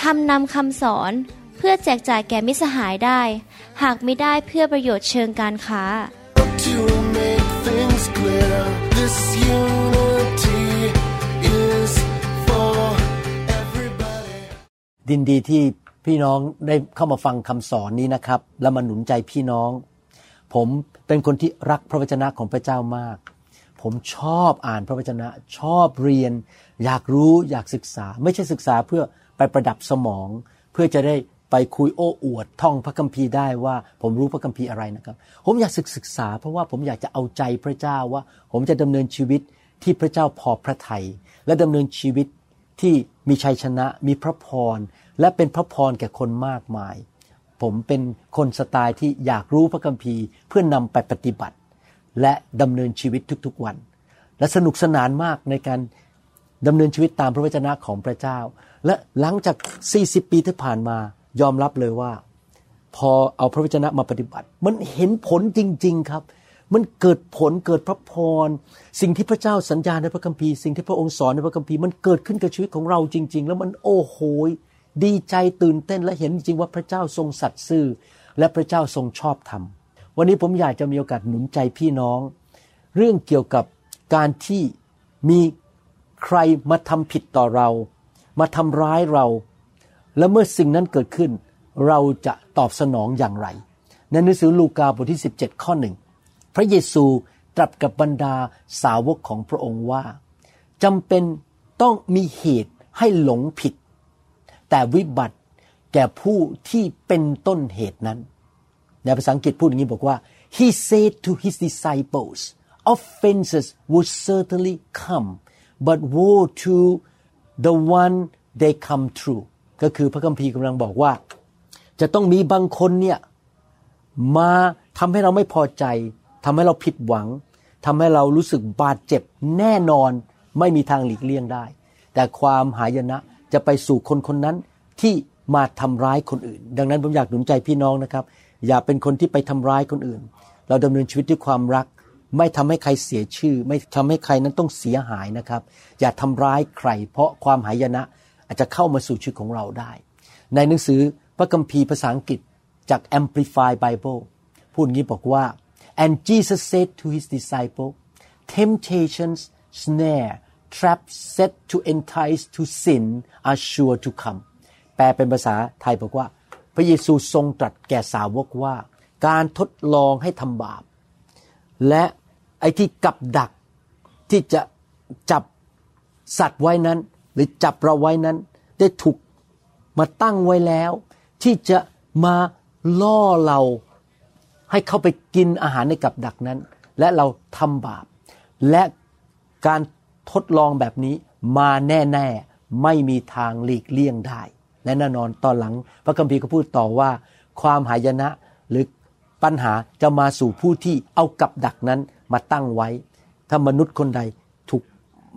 ทำนำคำสอนเพื่อแจกจ่ายแก่มิสหายได้ หากไม่ได้เพื่อประโยชน์เชิงการค้า To make things clear, this unity is for everybody. ดินดีที่พี่น้องได้เข้ามาฟังคำสอนนี้นะครับ และมาหนุนใจพี่น้อง ผมเป็นคนที่รักพระวจนะของพระเจ้ามาก ผมชอบอ่านพระวจนะ ชอบเรียน อยากรู้อยากศึกษา ไม่ใช่ศึกษาเพื่อไปประดับสมอง เพื่อจะได้ไปคุยโอ้อวดท่องพระคัมภีร์ได้ว่า ผมรู้พระคัมภีร์อะไรนะครับ ผมอยากศึกศึกษา เพราะว่าผมอยากจะเอาใจพระเจ้าว่า ผมจะดำเนินชีวิตที่พระเจ้าพอพระทยัยและดำเนินชีวิตที่มีชัยชนะ มีพระพร และเป็นพระพรแก่คนมากมาย ผมเป็นคนสไตล์ที่อยากรู้พระคัมภีร์ เพื่อนนำไปปฏิบัติ และดำเนินชีวิตทุกๆวัน และสนุกสนานมากในการ ดำเนินชีวิตตามพระวจนะของพระเจ้า และหลังจาก 40 ปีที่ผ่านมายอมรับเลยว่า พอเอาพระวจนะมาปฏิบัติ มันเห็นผลจริง ๆครับ มันเกิดผลเกิดพระพร สิ่งที่พระเจ้าสัญญาในพระคัมภีร์สิ่งที่พระองค์สอนในพระคัมภีร์มันเกิดขึ้นกับชีวิตของเราจริง ๆ แล้วมันโอ้โหดีใจตื่นเต้นและเห็นจริงว่าพระเจ้าทรงสัตย์ซื่อ และพระเจ้าทรงชอบธรรมวันนี้ผมอยากจะมีโอกาสหนุนใจพี่น้อง เรื่องเกี่ยวกับการที่มี ใครมาทำผิดต่อเรา มาทำร้ายเรา และเมื่อสิ่งนั้นเกิดขึ้น เราจะตอบสนองอย่างไร ในหนังสือลูกาบทที่ 17 ข้อหนึ่งพระเยซูตรัสกับบรรดาสาวกของพระองค์ว่าจำเป็นต้องมีเหตุให้หลงผิด แต่วิบัติแก่ผู้ที่เป็นต้นเหตุนั้น ในภาษาอังกฤษพูดอย่างนี้บอกว่า he said to his disciples offenses would certainly come but woe to the one they come through ก็คือพระคัมภีร์กำลังบอกว่า จะต้องมีบางคนเนี่ยมาทำให้เราไม่พอใจทำให้เราผิดหวังทำให้เรารู้สึกบาดเจ็บแน่นอนไม่มีทางหลีกเลี่ยงได้ แต่ความหายนะจะไปสู่คนคนนั้นที่มาทำร้ายคนอื่น ดังนั้นผมอยากหนุนใจพี่น้องนะครับ อย่าเป็นคนที่ไปทำร้ายคนอื่น เราดำเนินชีวิตด้วยความรัก ไม่ทำให้ใครเสียชื่อ ไม่ทำให้ใครนั้นต้องเสียหายนะครับ อย่าทำร้ายใคร เพราะความหายนะอาจจะเข้ามาสู่ชีวิตของเราได้ ในหนังสือพระคัมภีร์ภาษาอังกฤษจาก Amplified Bible พูดอย่างนี้บอกว่า and Jesus said to his disciple temptations snare traps set to entice to sin are sure to come แปลเป็นภาษาไทยบอกว่า พระเยซูทรงตรัสแก่สาวกว่า การทดลองให้ทำบาป และไอ้ที่กับดักที่จะจับสัตว์ไว้นั้น หรือจับเราไว้นั้น ได้ถูกมาตั้งไว้แล้ว ที่จะมาล่อเราให้เข้าไปกินอาหารในกับดักนั้น และเราทำบาป และการทดลองแบบนี้มาแน่ๆไม่มีทางหลีกเลี่ยงได้ และแน่นอนตอนหลัง พระคัมภีร์ก็พูดต่อว่า ความหายนะหรือ ปัญหาจะมาสู่ผู้ที่เอากับดักนั้นมาตั้งไว้ ถ้ามนุษย์คนใดถูก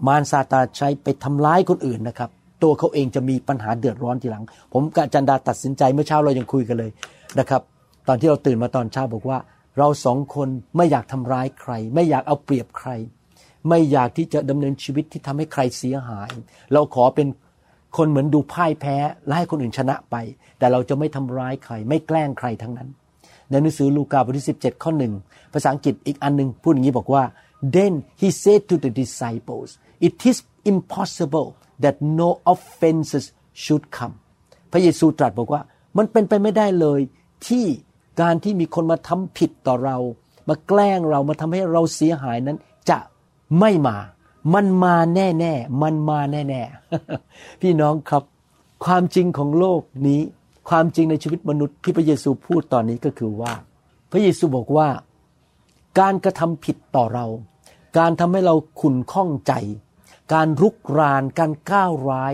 มารซาตานใช้ไปทำร้ายคนอื่นนะครับ ตัวเขาเองจะมีปัญหาเดือดร้อนทีหลัง ผมกับจันดาตัดสินใจเมื่อเช้าเรายังคุยกันเลยนะครับ ตอนที่เราตื่นมาตอนเช้าบอกว่า เราสองคนไม่อยากทำร้ายใคร ไม่อยากเอาเปรียบใคร ไม่อยากที่จะดำเนินชีวิตที่ทำให้ใครเสียหาย เราขอเป็นคนเหมือนดูพ่ายแพ้และให้คนอื่นชนะไป แต่เราจะไม่ทำร้ายใคร ไม่แกล้งใครทั้งนั้น ในหนังสือลูกาบทที่17 ข้อหนึ่งภาษาอังกฤษอีกอันหนึ่งพูดอย่างนี้บอกว่า then he said to the disciples it is impossible that no offenses should come พระเยซูตรัสบอกว่า มันเป็นไปไม่ได้เลย ที่การที่มีคนมาทำผิดต่อเรา มาแกล้งเรามาทำให้เราเสียหายนั้น จะไม่มา มันมาแน่ ๆ มันมาแน่ ๆ พี่น้องครับ ความจริงของโลกนี้ ความจริงในชีวิตมนุษย์ที่พระเยซูพูดตอนนี้ก็คือว่า พระเยซูบอกว่าการกระทำผิดต่อเรา การทำให้เราขุนข้องใจ การรุกราน การก้าวร้าย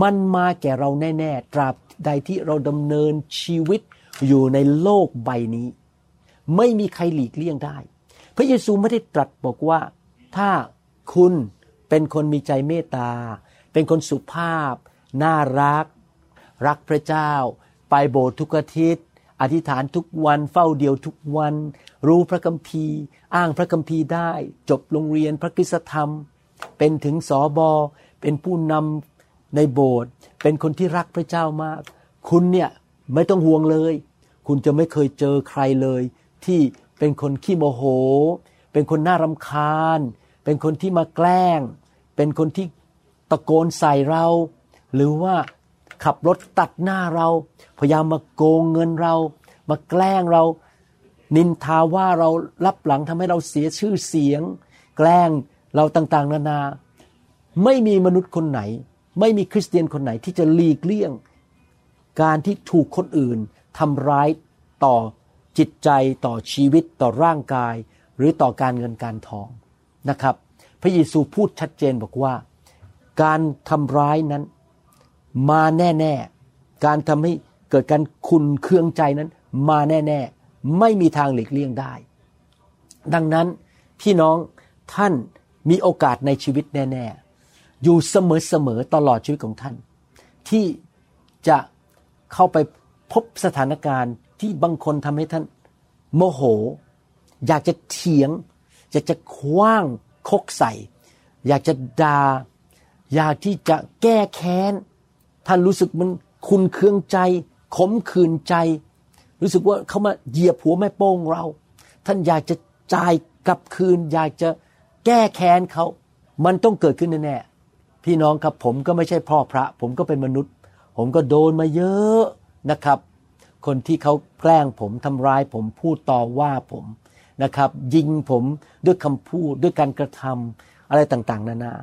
มันมาแก่เราแน่ๆตราบใดที่เราดำเนินชีวิตอยู่ในโลกใบนี้ ไม่มีใครหลีกเลี่ยงได้ พระเยซูไม่ได้ตรัสบอกว่า ถ้าคุณเป็นคนมีใจเมตตา เป็นคนสุภาพ น่ารัก รักพระเจ้า ไปโบสถ์ทุกอาทิตย์ อธิษฐานทุกวัน เฝ้าเดียวทุกวัน รู้พระคัมภีร์ อ้างพระคัมภีร์ได้ จบโรงเรียนพระคุณธรรม เป็นถึงสอบอเป็นผู้นำในโบสถ์เป็นคนที่รักพระเจ้ามาก คุณเนี่ยไม่ต้องห่วงเลย คุณจะไม่เคยเจอใครเลย ที่เป็นคนขี้โมโห เป็นคนน่ารำคาญ เป็นคนที่มาแกล้ง เป็นคนที่ตะโกนใส่เรา หรือว่า ขับรถตัดหน้าเรา พยายามมาโกงเงินเรา มาแกล้งเรา นินทาว่าเรารับหลังทำให้เราเสียชื่อเสียง แกล้งเราต่างๆ นานา ไม่มีมนุษย์คนไหน ไม่มีคริสเตียนคนไหนที่จะหลีกเลี่ยง การที่ถูกคนอื่นทำร้ายต่อจิตใจต่อชีวิตต่อร่างกาย หรือต่อการเงินการทองนะครับ พระเยซูพูดชัดเจนบอกว่า การทำร้ายนั้น มาแน่ๆ การทำให้เกิดการคุนเครื่องใจนั้น มาแน่ๆ ไม่มีทางหลีกเลี่ยงได้ ดังนั้นพี่น้องท่านมีโอกาสในชีวิตแน่ๆ อยู่เสมอๆ ตลอดชีวิตของท่าน ที่จะเข้าไปพบสถานการณ์ที่บางคนทำให้ท่าน โมโห อยากจะเถียง อยากจะคว้างคกใส่ อยากจะดา่าอยากที่จะแก้แค้น ท่านรู้สึกมันคุณเคืองใจ ขมขื่นใจ รู้สึกว่าเขามาเหยียบหัวแม่โป้งเรา ท่านอยากจะจ่ายกลับคืน อยากจะแก้แค้นเขา มันต้องเกิดขึ้นแน่ๆพี่น้องครับผมก็ไม่ใช่พ่อพระ ผมก็เป็นมนุษย์ ผมก็โดนมาเยอะนะครับ คนที่เขาแกล้งผมทำร้ายผมพูดต่อว่าผมนะครับ ยิงผมด้วยคำพูดด้วยการกระทำอะไรต่างๆ นานา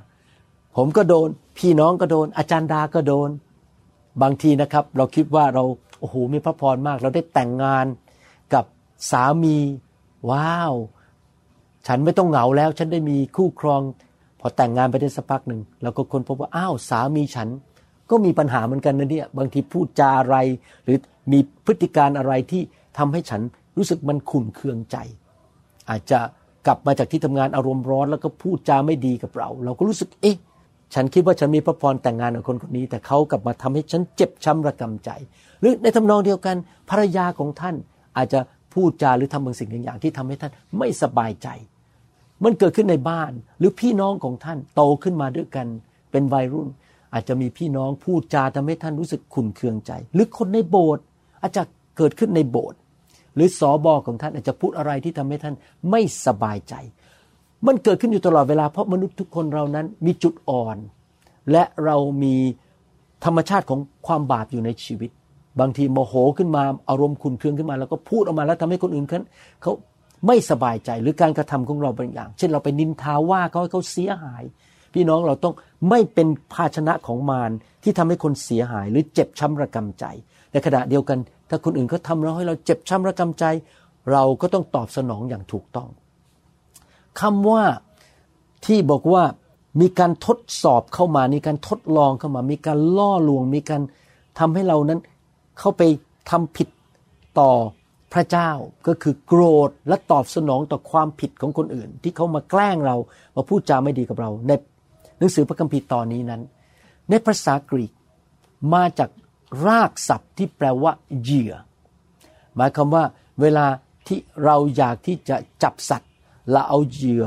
ผมก็โดน พี่น้องก็โดน อาจารย์ดาก็โดน บางทีนะครับเราคิดว่าเราโอ้โหมีพระพรมาก เราได้แต่งงานกับสามี ว้าว ฉันไม่ต้องเหงาแล้ว ฉันได้มีคู่ครอง พอแต่งงานไปได้สักพักหนึ่งเราก็ค้นพบว่าอ้าวสามีฉัน ก็มีปัญหาเหมือนกันนะเนี่ยบางทีพูดจาอะไร หรือมีพฤติการอะไรที่ทำให้ฉันรู้สึกมันขุ่นเคืองใจ อาจจะกลับมาจากที่ทำงานอารมณ์ร้อนแล้วก็พูดจาไม่ดีกับเรา เราก็รู้สึกเอ๊ะ ฉันคิดว่าฉันมีพระพรแต่งงานกับคนคนนี้ แต่เขากลับมาทำให้ฉันเจ็บช้ำระกำใจ หรือในทำนองเดียวกันภรรยาของท่านอาจจะพูดจาหรือทำบางสิ่งบางอย่างที่ทำให้ท่านไม่สบายใจ มันเกิดขึ้นในบ้านหรือพี่น้องของท่านโตขึ้นมาด้วยกัน เป็นวัยรุ่น อาจจะมีพี่น้องพูดจาทำให้ท่านรู้สึกขุ่นเคืองใจ หรือคนในโบสถ์อาจจะเกิดขึ้นในโบสถ์หรือสอบอของท่านอาจจะพูดอะไรที่ทำให้ท่านไม่สบายใจ มันเกิดขึ้นอยู่ตลอดเวลาเพราะมนุษย์ทุกคนเรานั้นมีจุดอ่อน และเรามีธรรมชาติของความบาปอยู่ในชีวิต บางทีโมโหขึ้นมาอารมณ์ขุนเคืองขึ้นมา แล้วก็พูดออกมาแล้วทำให้คนอื่นเขาเขาไม่สบายใจหรือการกระทำของเราบางอย่าง เช่นเราไปนินทาว่าเขาให้เขาเสียหาย พี่น้องเราต้องไม่เป็นภาชนะของมารที่ทำให้คนเสียหาย หรือเจ็บช้ำระกำใจในขณะเดียวกัน ถ้าคนอื่นเขาทำเราให้เราเจ็บช้ำระกำใจ เราก็ต้องตอบสนองอย่างถูกต้อง คำว่าที่บอกว่ามีการทดสอบเข้ามามีการทดลองเข้ามา มีการล่อลวง มีการทำให้เรานั้นเข้าไปทำผิดต่อพระเจ้าก็คือโกรธและตอบสนองต่อความผิดของคนอื่น ที่เขามาแกล้งเรามาพูดจาไม่ดีกับเรา ในหนังสือพระคัมภีร์ตอนนี้นั้น ในภาษากรีกมาจากรากศัพท์ที่แปลว่าเหยื่อ หมายความว่าเวลาที่เราอยากที่จะจับสัตว เราเอาเหยื่อ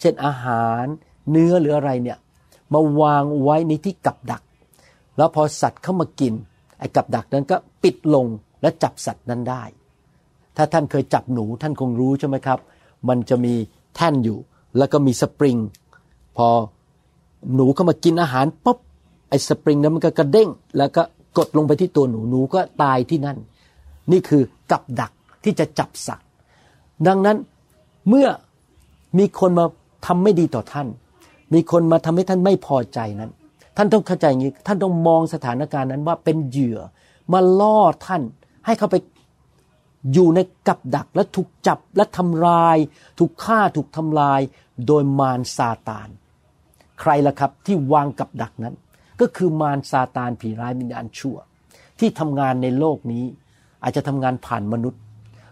เช่นอาหาร เนื้อหรืออะไรเนี่ยมาวางไว้ในที่กับดัก แล้วพอสัตว์เข้ามากินไอ้กับดักนั้นก็ปิดลงและจับสัตว์นั้นได้ ถ้าท่านเคยจับหนูท่านคงรู้ใช่ไหมครับ มันจะมีแท่นอยู่ แล้วก็มีสปริง พอหนูเข้ามากินอาหารปุ๊บไอ้สปริงนั้นมันก็กระเด้ง แล้วก็กดลงไปที่ตัวหนูหนูก็ตายที่นั่น นี่คือกับดักที่จะจับสัตว์ ดังนั้นเมื่อ มีคนมาทำไม่ดีต่อท่าน มีคนมาทำให้ท่านไม่พอใจนั้น ท่านต้องเข้าใจอย่างนี้ ท่านต้องมองสถานการณ์นั้นว่าเป็นเหยื่อ มาล่อท่าน ให้เขาไปอยู่ในกับดักและถูกจับและทำลาย ถูกฆ่าถูกทำลาย โดยมารซาตาน ใครล่ะครับที่วางกับดักนั้น ก็คือมารซาตานผีร้ายวิญญาณชั่ว ที่ทำงานในโลกนี้ อาจจะทำงานผ่านมนุษย์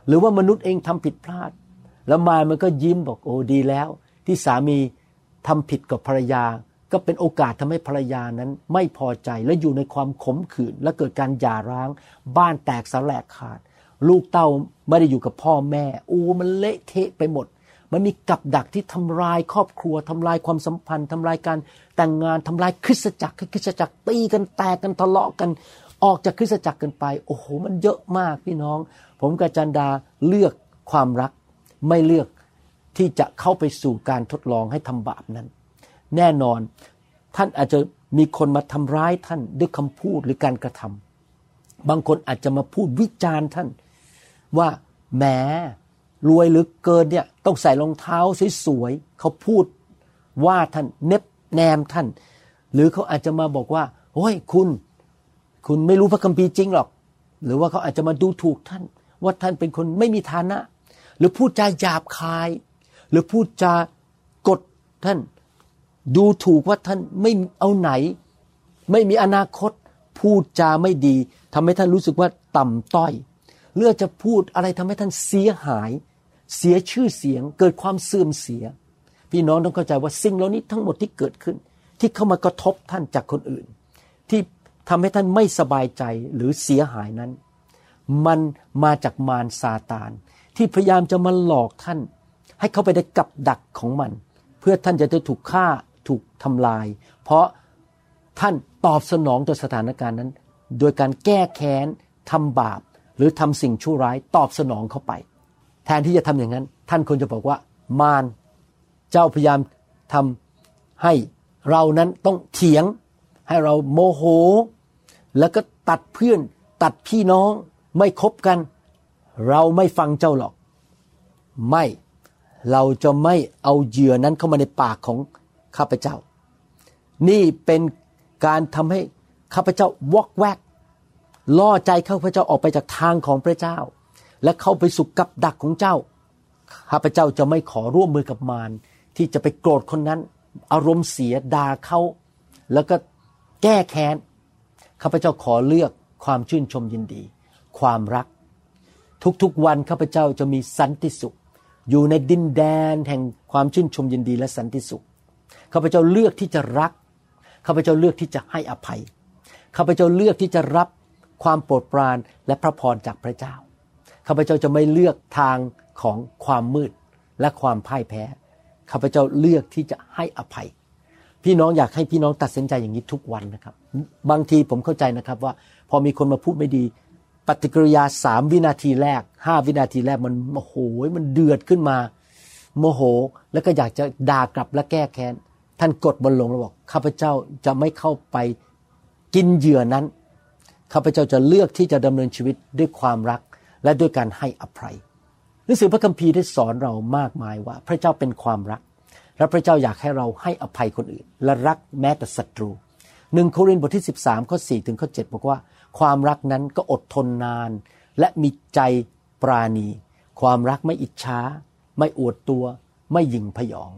หรือว่ามนุษย์เองทำผิดพลาด แล้วมามันก็ยิ้มบอกโอ้ดีแล้ว ที่สามีทำผิดกับภรรยา ก็เป็นโอกาสทำให้ภรรยานั้นไม่พอใจและอยู่ในความขมขื่นและเกิดการหย่าร้าง บ้านแตกสลายขาด ลูกเต้าไม่ได้อยู่กับพ่อแม่โอ้มันเละเทะไปหมด มันมีกับดักที่ทำลายครอบครัวทำลายความสัมพันธ์ทำลายการแต่งงานทำลายคริสตจักรคริสตจักรตีกันแตกกันทะเลาะกันออกจากคริสตจักรกันไป โอ้โห มันเยอะมากพี่น้อง ผมกับจันดาเลือกความรัก ไม่เลือกที่จะเข้าไปสู่การทดลองให้ทำบาปนั้น แน่นอนท่านอาจจะมีคนมาทำร้ายท่านด้วยคำพูดหรือการกระทำบางคนอาจจะมาพูดวิจารณ์ท่าน ว่าแหมรวยหรือเกินเนี่ยต้องใส่รองเท้าสวยๆเขาพูดว่าท่านเน็บแนมท่าน หรือเขาอาจจะมาบอกว่าโอ้ยคุณ คุณไม่รู้พระคัมภีร์จริงหรอก หรือว่าเขาอาจจะมาดูถูกท่าน ว่าท่านเป็นคนไม่มีฐานะ รือพูดจาหยาบคาย หรือพูดจากดท่าน ดูถูกว่าท่านไม่เอาไหน ไม่มีอนาคต พูดจาไม่ดีทำให้ท่านรู้สึกว่าต่ำต้อยเลือกจะพูดอะไรทำให้ท่านเสียหาย เสียชื่อเสียง เกิดความเสื่อมเสีย พี่น้องต้องเข้าใจว่าสิ่งเหล่านี้ทั้งหมดที่เกิดขึ้น ที่เข้ามากระทบท่านจากคนอื่น ที่ทำให้ท่านไม่สบายใจหรือเสียหายนั้น มันมาจากมารซาตาน ที่พยายามจะมาหลอกท่าน ให้เข้าไปในกับดักของมัน เพื่อท่านจะได้ถูกฆ่าถูกทำลาย เพราะท่านตอบสนองต่อสถานการณ์นั้น โดยการแก้แค้นทำบาป หรือทำสิ่งชั่วร้ายตอบสนองเข้าไป แทนที่จะทำอย่างนั้น ท่านควรจะบอกว่ามารเจ้าพยายามทำให้เรานั้นต้องเถียง ให้เราโมโห แล้วก็ตัดเพื่อนตัดพี่น้องไม่คบกัน เราไม่ฟังเจ้าหรอก ไม่เราจะไม่เอาเหยื่อนั้นเข้ามาในปากของข้าพเจ้า นี่เป็นการทำให้ข้าพเจ้าวอกแวก ล่อใจข้าพเจ้าออกไปจากทางของพระเจ้า และเข้าไปสู่กับดักของเจ้า ข้าพเจ้าจะไม่ขอร่วมมือกับมารที่จะไปโกรธคนนั้น อารมณ์เสียด่าเขาแล้วก็แก้แค้นข้าพเจ้าขอเลือกความชื่นชมยินดี ความรัก ทุกๆวันข้าพเจ้าจะมีสันติสุข อยู่ในดินแดนแห่งความชื่นชมยินดีและสันติสุขข้าพเจ้าเลือกที่จะรักข้าพเจ้าเลือกที่จะให้อภัยข้าพเจ้าเลือกที่จะรับความโปรดปรานและพระพรจากพระเจ้าข้าพเจ้าจะไม่เลือกทางของความมืดและความพ่ายแพ้ข้าพเจ้าเลือกที่จะให้อภัย พี่น้องอยากให้พี่น้องตัดสินใจอย่างนี้ทุกวันนะครับ บางทีผมเข้าใจนะครับว่า พอมีคนมาพูดไม่ดี ปฏิกิริยาสามวินาทีแรกห้าวินาทีแรกมันโมโหมันเดือดขึ้นมา โมโหแล้วก็อยากจะด่ากลับและแก้แค้น ท่านกดบนลงแล้วบอกข้าพเจ้าจะไม่เข้าไปกินเหยื่อนั้นข้าพเจ้าจะเลือกที่จะดำเนินชีวิตด้วยความรักและด้วยการให้อภัยหนังสือพระคัมภีร์ได้สอนเรามากมายว่า พระเจ้าเป็นความรัก และพระเจ้าอยากให้เราให้อภัยคนอื่น และรักแม้แต่ศัตรูหนึ่งโครินธ์บทที่ 13ข้อ4ถึงข้อ7บอกว่า ความรักนั้นก็อดทนนาน และมีใจปราณี ความรักไม่อิจฉาไม่อวดตัว ไม่หยิ่งพยอง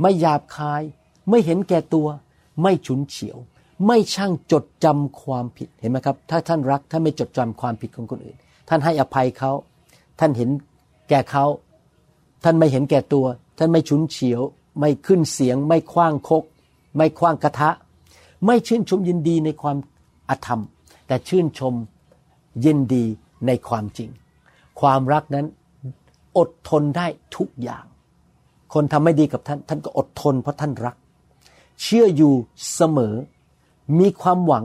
ไม่หยาบคาย ไม่เห็นแก่ตัว ไม่ฉุนเฉียว ไม่ช่างจดจำความผิดเห็นไหมครับ ถ้าท่านรักท่านไม่จดจำความผิดของคนอื่น ท่านให้อภัยเขา ท่านเห็นแก่เขา ท่านไม่เห็นแก่ตัว ท่านไม่ฉุนเฉียว ไม่ขึ้นเสียง ไม่คว้างคก ไม่คว้างกระทะ ไม่ชื่นชมยินดีในความอธรรม แต่ชื่นชมยินดีในความจริง ความรักนั้นอดทนได้ทุกอย่าง คนทำไม่ดีกับท่าน ท่านก็อดทนเพราะท่านรัก เชื่ออยู่เสมอ มีความหวัง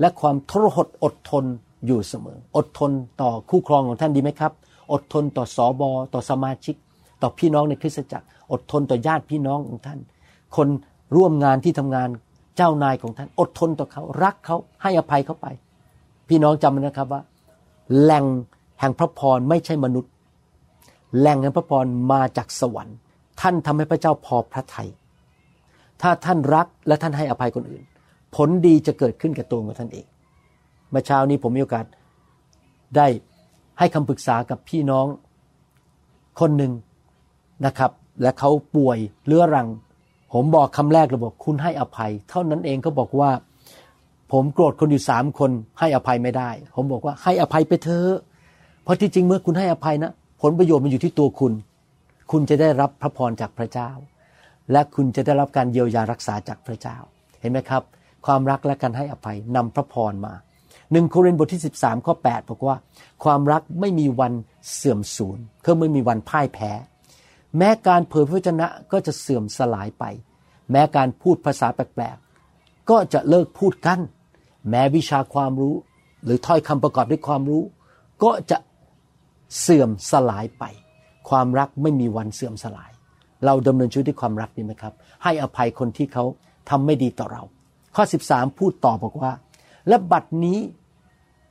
และความทรหดอดทนอยู่เสมอ อดทนต่อคู่ครองของท่านดีไหมครับ อดทนต่อสอบอต่อสมาชิก ต่อพี่น้องในคริสตจักร อดทนต่อญาติพี่น้องของท่าน คนร่วมงานที่ทำงานเจ้านายของท่าน อดทนต่อเขา รักเขาให้อภัยเขาไป พี่น้องจำนะครับว่า แหล่งแห่งพระพรไม่ใช่มนุษย์ แหล่งแห่งพระพรมาจากสวรรค์ ท่านทำให้พระเจ้าพอพระทยัยถ้าท่านรักและท่านให้อภัยคนอื่น ผลดีจะเกิดขึ้นกับตัวของท่านเองเมื่อเช้านี้ผมมีโอกาสได้ให้คำปรึกษากับพี่น้องคนหนึ่งนะครับ และเขาป่วยเรื้อรัง ผมบอกคำแรกเลยบอกคุณให้อภัย เท่านั้นเองก็บอกว่า ผมโกรธคนอยู่สามคน ให้อภัยไม่ได้ ผมบอกว่าให้อภัยไปเถอะเพราะที่จริงเมื่อคุณให้อภัยนะ ผลประโยชน์มันอยู่ที่ตัวคุณ คุณจะได้รับพระพรจากพระเจ้า และคุณจะได้รับการเยียวยารักษาจากพระเจ้า เห็นไหมครับ ความรักและการให้อภัยนำพระพรมาหนึ่งโครินธ์บทที่ 13ข้อ8บอกว่า ความรักไม่มีวันเสื่อมสูญคือไม่มีวันพ่ายแพ้ แม้การเผยพระวจนะก็จะเสื่อมสลายไป แม้การพูดภาษาแปลกๆก็จะเลิกพูดกัน แม้วิชาความรู้ หรือถ้อยคำประกอบด้วยความรู้ ก็จะเสื่อมสลายไป ความรักไม่มีวันเสื่อมสลาย เราดำเนินชีวิตด้วยความรักดีไหมครับ ให้อภัยคนที่เขาทำไม่ดีต่อเรา ข้อ 13 พูดต่อบอกว่า และบัดนี้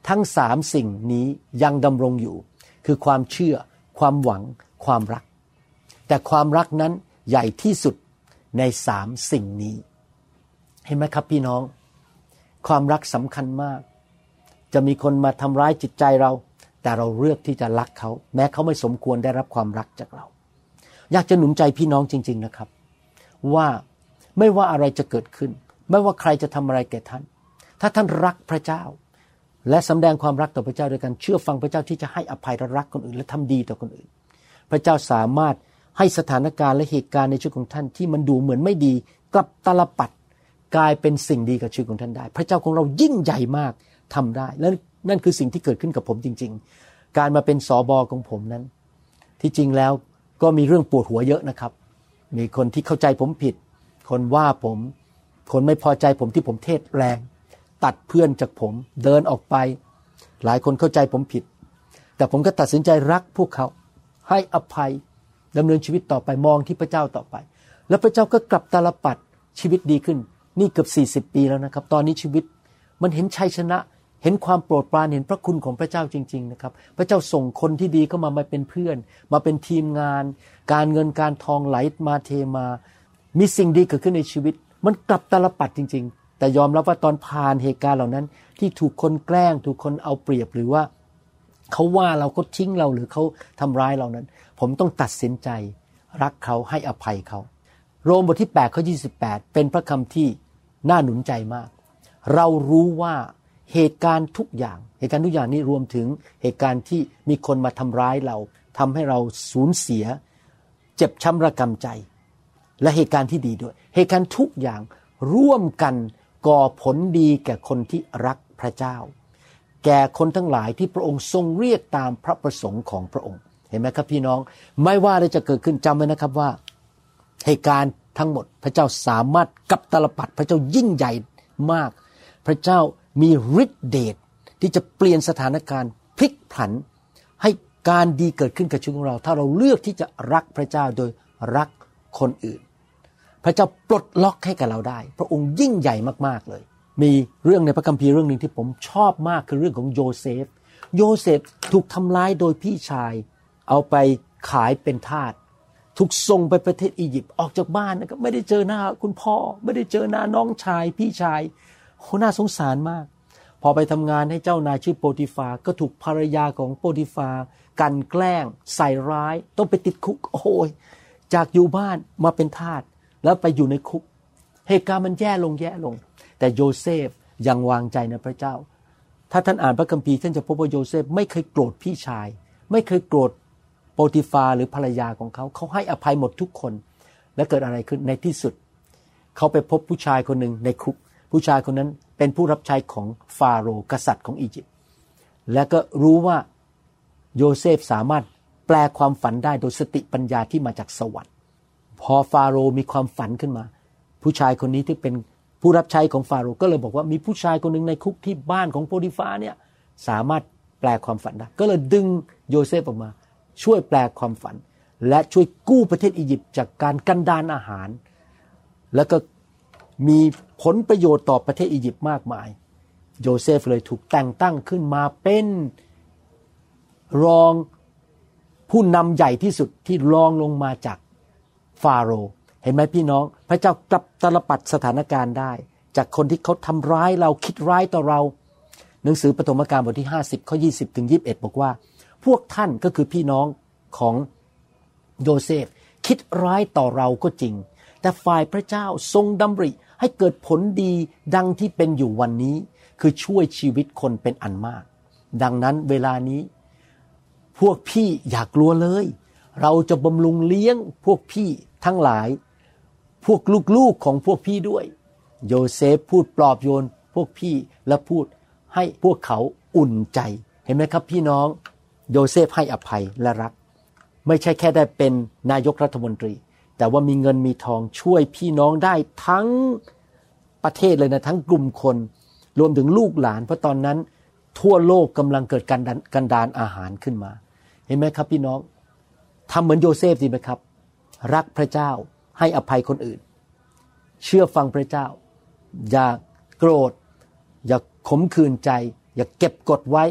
ทั้งสามสิ่งนี้ยังดำรงอยู่ คือความเชื่อ ความหวัง ความรัก แต่ความรักนั้นใหญ่ที่สุดในสามสิ่งนี้ เห็นไหมครับพี่น้อง ความรักสำคัญมาก จะมีคนมาทำร้ายจิตใจเรา แต่เราเลือกที่จะรักเขา แม้เขาไม่สมควรได้รับความรักจากเรา อยากจะหนุนใจพี่น้องจริง ๆนะครับ ว่าไม่ว่าอะไรจะเกิดขึ้น ไม่ว่าใครจะทำอะไรแก่ท่าน ถ้าท่านรักพระเจ้า และสำแดงความรักต่อพระเจ้าโดยการเชื่อฟังพระเจ้าที่จะให้อภัยและรักคนอื่น และทำดีต่อคนอื่น พระเจ้าสามารถให้สถานการณ์และเหตุการณ์ในชีวิตของท่านที่มันดูเหมือนไม่ดีกลับตลปัด กลายเป็นสิ่งดีกับชีวิตของท่านได้ พระเจ้าของเรายิ่งใหญ่มากทำได้ และนั่นคือสิ่งที่เกิดขึ้นกับผมจริง ๆ การมาเป็นสอบอของผมนั้น ที่จริงแล้วก็มีเรื่องปวดหัวเยอะนะครับ มีคนที่เข้าใจผมผิด คนว่าผม คนไม่พอใจผมที่ผมเทศแรง ตัดเพื่อนจากผมเดินออกไป หลายคนเข้าใจผมผิด แต่ผมก็ตัดสินใจรักพวกเขา ให้อภัยดำเนินชีวิตต่อไปมองที่พระเจ้าต่อไป แล้วพระเจ้าก็กลับตาลปัดชีวิตดีขึ้น นี่เกือบ 40 ปีแล้วนะครับ ตอนนี้ชีวิตมันเห็นชัยชนะ เห็นความโปรดปรานเห็นพระคุณของพระเจ้าจริง ๆ นะครับ พระเจ้าส่งคนที่ดีเข้ามามาเป็นเพื่อน มาเป็นทีมงาน การเงินการทองไหลมาเทมา มีสิ่งดีเกิดขึ้นในชีวิต มันกลับตลปัดจริง ๆ แต่ยอมรับว่าตอนผ่านเหตุการณ์เหล่านั้น ที่ถูกคนแกล้ง ถูกคนเอาเปรียบหรือว่าเขาว่าเราก็ทิ้งเราหรือเขาทำร้ายเรานั้น ผมต้องตัดสินใจ รักเขาให้อภัยเขา โรมบทที่8ข้อ28 เป็นพระคำที่ น่าหนุนใจมาก เรารู้ว่าเหตุการณ์ทุกอย่าง เหตุการณ์ทุกอย่างนี้รวมถึงเหตุการณ์ที่มีคนมาทำร้ายเราทำให้เราสูญเสีย เจ็บช้ำระกำใจ และเหตุการณ์ที่ดีด้วย เหตุการณ์ทุกอย่างร่วมกันก่อผลดีแก่คนที่รักพระเจ้า แก่คนทั้งหลายที่พระองค์ทรงเรียกตามพระประสงค์ของพระองค์ เห็นไหมครับพี่น้อง ไม่ว่าอะไรจะเกิดขึ้นจำไว้นะครับว่า เหตุการณ์ ทั้งหมด พระเจ้าสามารถกลับตาลปัตรพระเจ้ายิ่งใหญ่มาก พระเจ้ามีฤทธิเดชที่จะเปลี่ยนสถานการณ์พลิกผัน ให้การดีเกิดขึ้นกับชีวิตของเรา ถ้าเราเลือกที่จะรักพระเจ้าโดยรักคนอื่น พระเจ้าปลดล็อกให้กับเราได้ พระองค์ยิ่งใหญ่มากๆเลย มีเรื่องในพระคัมภีร์เรื่องหนึ่งที่ผมชอบมากคือเรื่องของโยเซฟ โยเซฟถูกทำร้ายโดยพี่ชาย เอาไปขายเป็นทาส ถูกส่งไปประเทศอียิปต์ออกจากบ้านนะครับไม่ได้เจอหน้าคุณพ่อ ไม่ได้เจอหน้าน้องชาย พี่ชายโหน่าสงสารมาก พอไปทำงานให้เจ้านายชื่อโปติฟาก็ถูกภรรยาของโปติฟากันแกล้ง ใส่ร้าย ต้องไปติดคุกโอ้ยจากอยู่บ้านมาเป็นทาสแล้วไปอยู่ในคุก เหตุการณ์มันแย่ลงแย่ลง แต่โยเซฟยังวางใจในพระเจ้า ถ้าท่านอ่านพระคัมภีร์ท่านจะพบว่าโยเซฟไม่เคยโกรธพี่ชาย ไม่เคยโกรธ โปติฟาหรือภรรยาของเขาเขาให้อภัยหมดทุกคน และเกิดอะไรขึ้นในที่สุด เขาไปพบผู้ชายคนหนึ่งในคุก ผู้ชายคนนั้นเป็นผู้รับใช้ของฟาโรห์กษัตริย์ของอียิปต์และก็รู้ว่าโยเซฟสามารถแปลความฝันได้โดยสติปัญญาที่มาจากสวรรค์ พอฟาโรห์มีความฝันขึ้นมา ผู้ชายคนนี้ที่เป็นผู้รับใช้ของฟาโรห์ก็เลยบอกว่ามีผู้ชายคนหนึ่งในคุกที่บ้านของโปติฟาเนี่ยสามารถแปลความฝันได้ ก็เลยดึงโยเซฟออกมา ช่วยแปลความฝัน และช่วยกู้ประเทศอียิปต์จากการกันดานอาหาร แล้วก็มีผลประโยชน์ต่อประเทศอียิปต์มากมาย โยเซฟเลยถูกแต่งตั้งขึ้นมาเป็นรองผู้นำใหญ่ที่สุดที่รองลงมาจากฟาโรห์เห็นไหมพี่น้อง พระเจ้ากลับตลปัดสถานการณ์ได้ จากคนที่เขาทำร้ายเราคิดร้ายต่อเรา หนังสือปฐมกาลบทที่ 50ข้อ20ถึง21 บอกว่า พวกท่านก็คือพี่น้องของโยเซฟ คิดร้ายต่อเราก็จริง แต่ฝ่ายพระเจ้าทรงดำริให้เกิดผลดีดังที่เป็นอยู่วันนี้ คือช่วยชีวิตคนเป็นอันมาก ดังนั้นเวลานี้ พวกพี่อย่ากลัวเลย เราจะบำรุงเลี้ยงพวกพี่ทั้งหลาย พวกลูกๆของพวกพี่ด้วย โยเซฟพูดปลอบโยนพวกพี่และพูดให้พวกเขาอุ่นใจ เห็นไหมครับพี่น้อง โยเซฟให้อภัยและรัก ไม่ใช่แค่ได้เป็นนายกรัฐมนตรี แต่ว่ามีเงินมีทองช่วยพี่น้องได้ทั้งประเทศเลยนะทั้งกลุ่มคน รวมถึงลูกหลาน เพราะตอนนั้นทั่วโลกกำลังเกิดการดันกันดานอาหารขึ้นมา เห็นไหมครับพี่น้องทำเหมือนโยเซฟดีไหมครับ รักพระเจ้าให้อภัยคนอื่น เชื่อฟังพระเจ้า อย่าโกรธ อย่าขมขื่นใจ อย่าเก็บกดไว้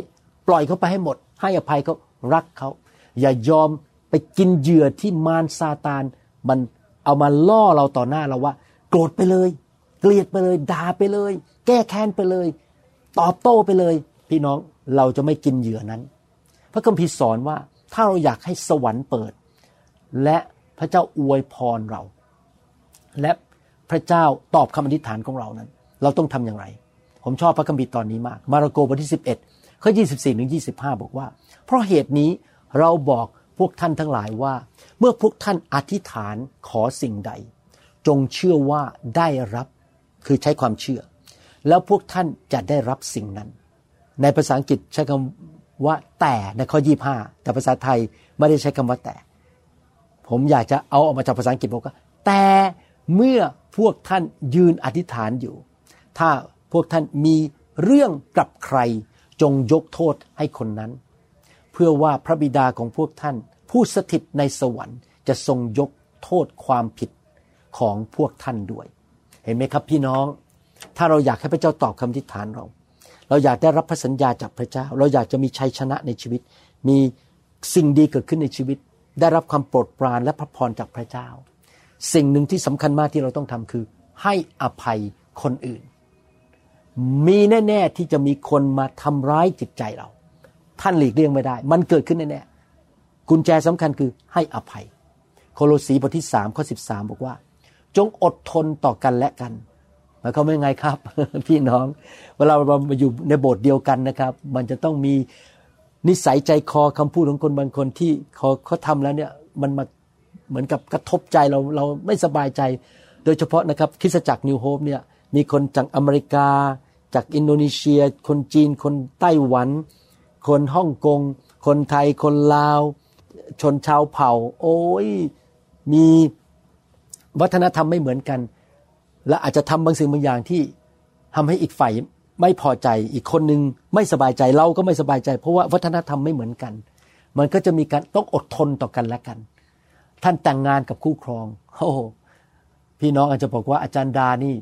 ปล่อยเขาไปให้หมด ให้อภัยเขารักเขา อย่ายอมไปกินเหยื่อที่มารซาตาน มันเอามาล่อเราต่อหน้าเราว่า โกรธไปเลย เกลียดไปเลยด่าไปเลย แก้แค้นไปเลย ตอบโต้ไปเลย พี่น้องเราจะไม่กินเหยื่อนั้น พระคัมภีร์สอนว่าถ้าเราอยากให้สวรรค์เปิด และพระเจ้าอวยพรเรา และพระเจ้าตอบคำอธิษฐานของเรานั้น เราต้องทำอย่างไร ผมชอบพระคัมภีร์ตอนนี้มาก มาระโกบทที่ 11 ข้อ24ถึง25 บอกว่า เพราะเหตุนี้เราบอกพวกท่านทั้งหลายว่า เมื่อพวกท่านอธิษฐานขอสิ่งใด จงเชื่อว่าได้รับคือใช้ความเชื่อ แล้วพวกท่านจะได้รับสิ่งนั้น ในภาษาอังกฤษใช้คำว่าแต่ในข้อ 25 แต่ภาษาไทยไม่ได้ใช้คำว่าแต่ ผมอยากจะเอาออกมาจากภาษาอังกฤษบอกว่าแต่เมื่อพวกท่านยืนอธิษฐานอยู่ ถ้าพวกท่านมีเรื่องกับใคร จงยกโทษให้คนนั้น เพื่อว่าพระบิดาของพวกท่าน ผู้สถิตในสวรรค์จะทรงยกโทษความผิดของพวกท่านด้วย เห็นไหมครับพี่น้อง ถ้าเราอยากให้พระเจ้าตอบคำอธิฐานเรา เราอยากได้รับพระสัญญาจากพระเจ้า เราอยากจะมีชัยชนะในชีวิต มีสิ่งดีเกิดขึ้นในชีวิต ได้รับความโปรดปรานและพระพรจากพระเจ้า สิ่งหนึ่งที่สำคัญมากที่เราต้องทำคือ ให้อภัยคนอื่น มีแน่ ๆ ที่จะมีคนมาทำร้ายจิตใจเรา ท่านหลีกเลี่ยงไม่ได้ มันเกิดขึ้นแน่ๆกุญแจสำคัญคือให้อภัย โคโลสีบทที่3ข้อ13บอกว่า จงอดทนต่อกันและกันหมายความว่าไงครับ พี่น้อง เวลาเรามาอยู่ในโบสถ์เดียวกันนะครับ มันจะต้องมีนิสัยใจคอคำพูดของคนบางคนที่เขาเขาทำแล้วเนี่ยมันมาเหมือนกับกระทบใจเราเราไม่สบายใจ โดยเฉพาะนะครับคริสตจักร New Hope เนี่ยมีคนจากอเมริกา จากอินโดนีเซีย คนจีน คนไต้หวัน คนฮ่องกง คนไทย คนลาว ชนชาวเผ่า โอ้ย มีวัฒนธรรมไม่เหมือนกัน และอาจจะทำบางสิ่งบางอย่างที่ทำให้อีกฝ่ายไม่พอใจ อีกคนนึงไม่สบายใจ เราก็ไม่สบายใจ เพราะว่าวัฒนธรรมไม่เหมือนกัน มันก็จะมีการต้องอดทนต่อกันและกัน ท่านแต่งงานกับคู่ครอง โอ้พี่น้องอาจจะบอกว่าอาจารย์ดานี่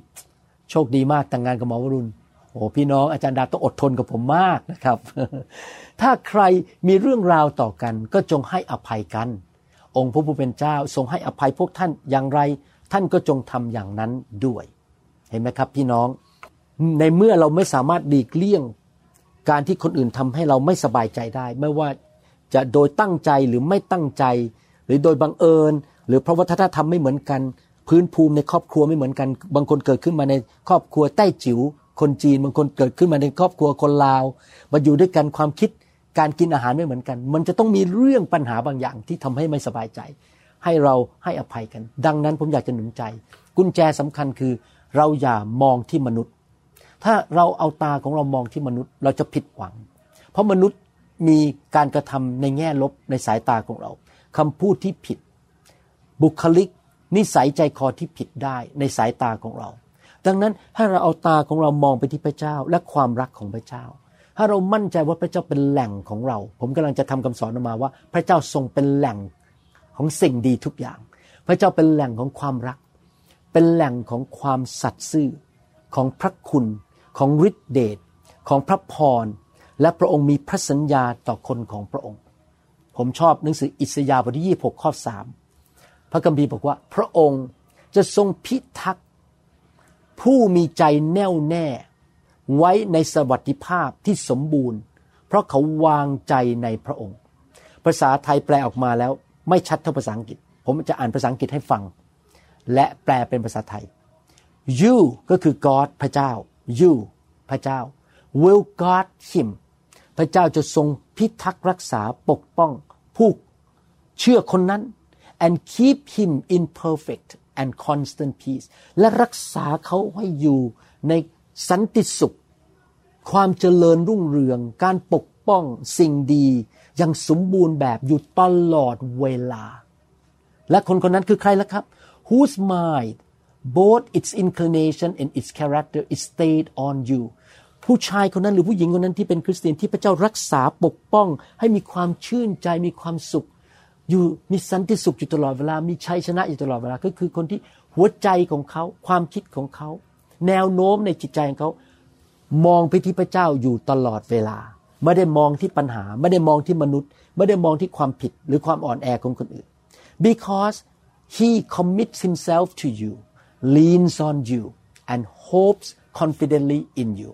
โชคดีมากแต่งงานกับหมอวรุณ โอ้พี่น้องอาจารย์ดาต้องอดทนกับผมมากนะครับ ถ้าใครมีเรื่องราวต่อกัน ก็จงให้อภัยกัน องค์พระผู้เป็นเจ้าทรงให้อภัยพวกท่านอย่างไร ท่านก็จงทำอย่างนั้นด้วย เห็นไหมครับพี่น้อง ในเมื่อเราไม่สามารถดีกเลี่ยง การที่คนอื่นทำให้เราไม่สบายใจได้ ไม่ว่าจะโดยตั้งใจหรือไม่ตั้งใจ หรือโดยบังเอิญ หรือเพราะวัฒนธรรมไม่เหมือนกัน พื้นภูมิในครอบครัวไม่เหมือนกัน บางคนเกิดขึ้นมาในครอบครัวใต้จิ๋ว คนจีนบางคนเกิดขึ้นมาในครอบครัวคนลาวมาอยู่ด้วยกันความคิดการกินอาหารไม่เหมือนกัน มันจะต้องมีเรื่องปัญหาบางอย่างที่ทำให้ไม่สบายใจ ให้เราให้อภัยกัน ดังนั้นผมอยากจะหนุนใจ กุญแจสำคัญคือ เราอย่ามองที่มนุษย์ ถ้าเราเอาตาของเรามองที่มนุษย์ เราจะผิดหวัง เพราะมนุษย์มีการกระทำในแง่ลบในสายตาของเราคำพูดที่ผิด บุคลิก นิสัยใจคอที่ผิดได้ในสายตาของเรา ดังนั้นให้เราเอาตาของเรามองไปที่พระเจ้าและความรักของพระเจ้า ถ้าเรามั่นใจว่าพระเจ้าเป็นแหล่งของเรา ผมกำลังจะทำคำสอนออกมาว่า พระเจ้าทรงเป็นแหล่งของสิ่งดีทุกอย่าง พระเจ้าเป็นแหล่งของความรัก เป็นแหล่งของความสัตย์ซื่อ ของพระคุณ ของฤทธิเดช ของพระพร และพระองค์มีพระสัญญาต่อคนของพระองค์ ผมชอบหนังสืออิสยาห์บทที่ 26 ข้อ 3 พระคัมภีร์บอกว่า พระองค์จะทรงพิทักษ์ ผู้มีใจแน่วแน่ ไว้ในสวัสดิภาพที่สมบูรณ์ เพราะเขาวางใจในพระองค์ ภาษาไทยแปลออกมาแล้วไม่ชัดเท่าภาษาอังกฤษ ผมจะอ่านภาษาอังกฤษให้ฟัง และแปลเป็นภาษาไทย you ก็คือ God พระเจ้า you พระเจ้า will guard him พระเจ้าจะทรงพิทักษ์รักษาปกป้องผู้เชื่อคนนั้น and keep him in perfect and constant peace และรักษาเขาให้อยู่ในสันติสุข ความเจริญรุ่งเรือง การปกป้องสิ่งดีอย่างสมบูรณ์แบบอยู่ตลอดเวลา และคนคนนั้นคือใครล่ะครับ whose mind both its inclination and its character is stayed on you ผู้ชายคนนั้นหรือผู้หญิงคนนั้นที่เป็นคริสเตียนที่พระเจ้ารักษาปกป้อง ให้มีความชื่นใจมีความสุข อยู่มีสันติสุขอยู่ตลอดเวลา มีชัยชนะอยู่ตลอดเวลา ก็คือคนที่หัวใจของเขา ความคิดของเขา แนวโน้มในจิตใจของเขา มองไปที่พระเจ้าอยู่ตลอดเวลา ไม่ได้มองที่ปัญหา ไม่ได้มองที่มนุษย์ ไม่ได้มองที่ความผิดหรือความอ่อนแอของคนอื่น because he commits himself to you leans on you and hopes confidently in you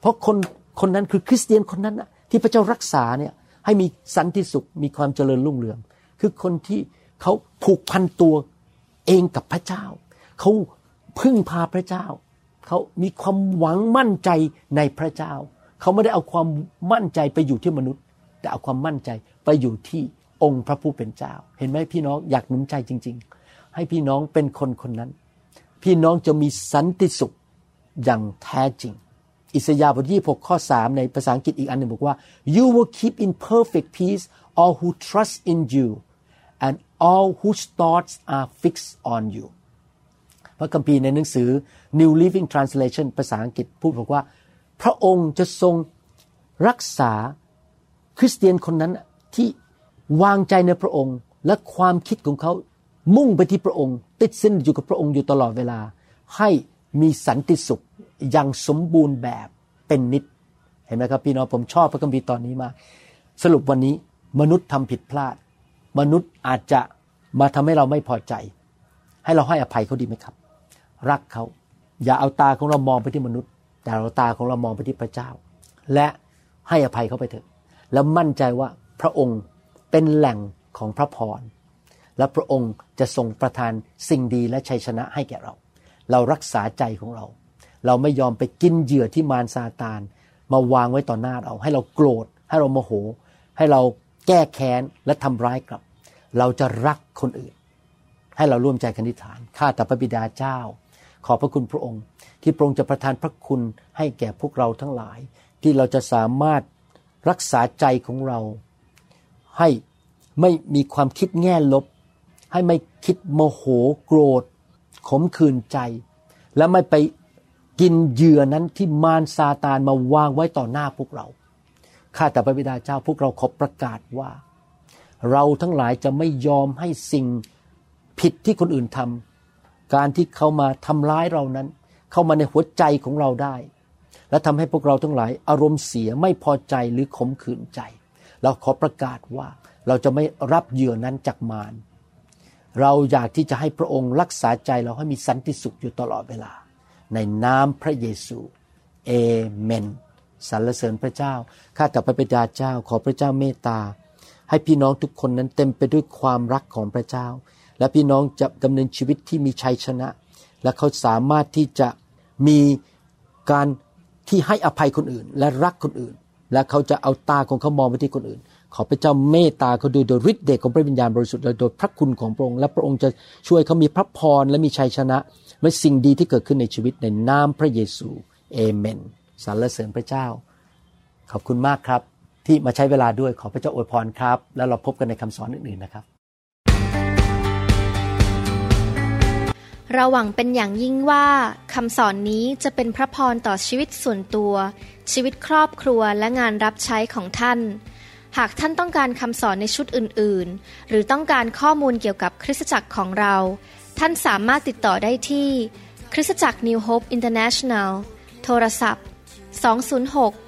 เพราะคนคนนั้นคือคริสเตียนคนนั้นนะที่พระเจ้ารักษาเนี่ยให้มีสันติสุขมีความเจริญรุ่งเรือง คือคนที่เขาผูกพันตัวเองกับพระเจ้า เขาพึ่งพาพระเจ้า เขามีความหวังมั่นใจในพระเจ้า เขาไม่ได้เอาความมั่นใจไปอยู่ที่มนุษย์ แต่เอาความมั่นใจไปอยู่ที่องค์พระผู้เป็นเจ้า เห็นไหมพี่น้องอยากหนุนใจจริง ๆ ให้พี่น้องเป็นคนคนนั้น พี่น้องจะมีสันติสุขอย่างแท้จริง อิสยาห์บทที่6ข้อ 3 ในภาษาอังกฤษอีกอันหนึ่งบอกว่า you will keep in perfect peace all who trust in you and all whose thoughts are fixed on you พระคัมภีร์ในหนังสือ New Living Translation ภาษาอังกฤษพูดบอกว่า พระองค์จะทรงรักษาคริสเตียนคนนั้นที่วางใจในพระองค์ และความคิดของเขามุ่งไปที่พระองค์ ติดสินอยู่กับพระองค์อยู่ตลอดเวลา ให้มีสันติสุขอย่างสมบูรณ์แบบเป็นนิด เห็นไหมครับพี่น้องผมชอบพระคัมภีร์ตอนนี้มาก สรุปวันนี้มนุษย์ทำผิดพลาด มนุษย์อาจจะมาทำให้เราไม่พอใจ ให้เราให้อภัยเขาดีไหมครับ รักเขาอย่าเอาตาของเรามองไปที่มนุษย์ แต่เราตาของเรามองไปที่พระเจ้า และให้อภัยเขาไปเถอะ แล้วมั่นใจว่าพระองค์เป็นแหล่งของพระพรและพระองค์จะทรงประทานสิ่งดีและชัยชนะให้แก่เรา เรารักษาใจของเรา เราไม่ยอมไปกินเหยื่อที่มารซาตาน มาวางไว้ต่อหน้าเรา ให้เราโกรธ ให้เราโมโห ให้เราแก้แค้นและทำร้ายกลับ เราจะรักคนอื่น ให้เราร่วมใจกันอธิษฐานข้าแต่พระบิดาเจ้า ขอบพระคุณพระองค์ ที่พระองค์จะประทานพระคุณให้แก่พวกเราทั้งหลาย ที่เราจะสามารถรักษาใจของเรา ให้ไม่มีความคิดแง่ลบ ให้ไม่คิดโมโหโกรธ ขมขื่นใจ และไม่ไปกินเหยื่อนั้นที่มารซาตานมาวางไว้ต่อหน้าพวกเราข้าแต่พระบิดาเจ้าพวกเราขอประกาศว่า เราทั้งหลายจะไม่ยอมให้สิ่งผิดที่คนอื่นทำการที่เขามาทำร้ายเรานั้น เข้ามาในหัวใจของเราได้ และทำให้พวกเราทั้งหลายอารมณ์เสียไม่พอใจหรือขมขื่นใจ เราขอประกาศว่าเราจะไม่รับเหยื่อนั้นจากมารเราอยากที่จะให้พระองค์รักษาใจเราให้มีสันติสุขอยู่ตลอดเวลา ในนามพระเยซูเอเมนสรรเสริญพระเจ้า ข้าแต่พระบิดาเจ้า ขอพระเจ้าเมตตา ให้พี่น้องทุกคนนั้นเต็มไปด้วยความรักของพระเจ้า และพี่น้องจะดำเนินชีวิตที่มีชัยชนะ และเขาสามารถที่จะมีการที่ให้อภัยคนอื่น และรักคนอื่น และเขาจะเอาตาของเขามองไปที่คนอื่น ขอพระเจ้าเมตตาเขาดูโดยฤทธิ์เดชของพระวิญญาณบริสุทธิ์และโดยพระคุณของพระองค์และพระองค์จะช่วยเขามีพระพรและมีชัยชนะและสิ่งดีที่เกิดขึ้นในชีวิตในนามพระเยซูเอเมนสรรเสริญพระเจ้า ขอบคุณมากครับ ที่มาใช้เวลาด้วยขอพระเจ้าอวยพรครับ แล้วเราพบกันในคำสอนอื่นๆนะครับ เราหวังเป็นอย่างยิ่งว่าคำสอนนี้จะเป็นพระพรต่อชีวิตส่วนตัว ชีวิตครอบครัวและงานรับใช้ของท่าน หากท่านต้องการคำสอนในชุดอื่นๆ หรือต้องการข้อมูลเกี่ยวกับคริสตจักรของเรา ท่านสามารถติดต่อได้ที่ คริสตจักร New Hope International โทรศัพท์ 206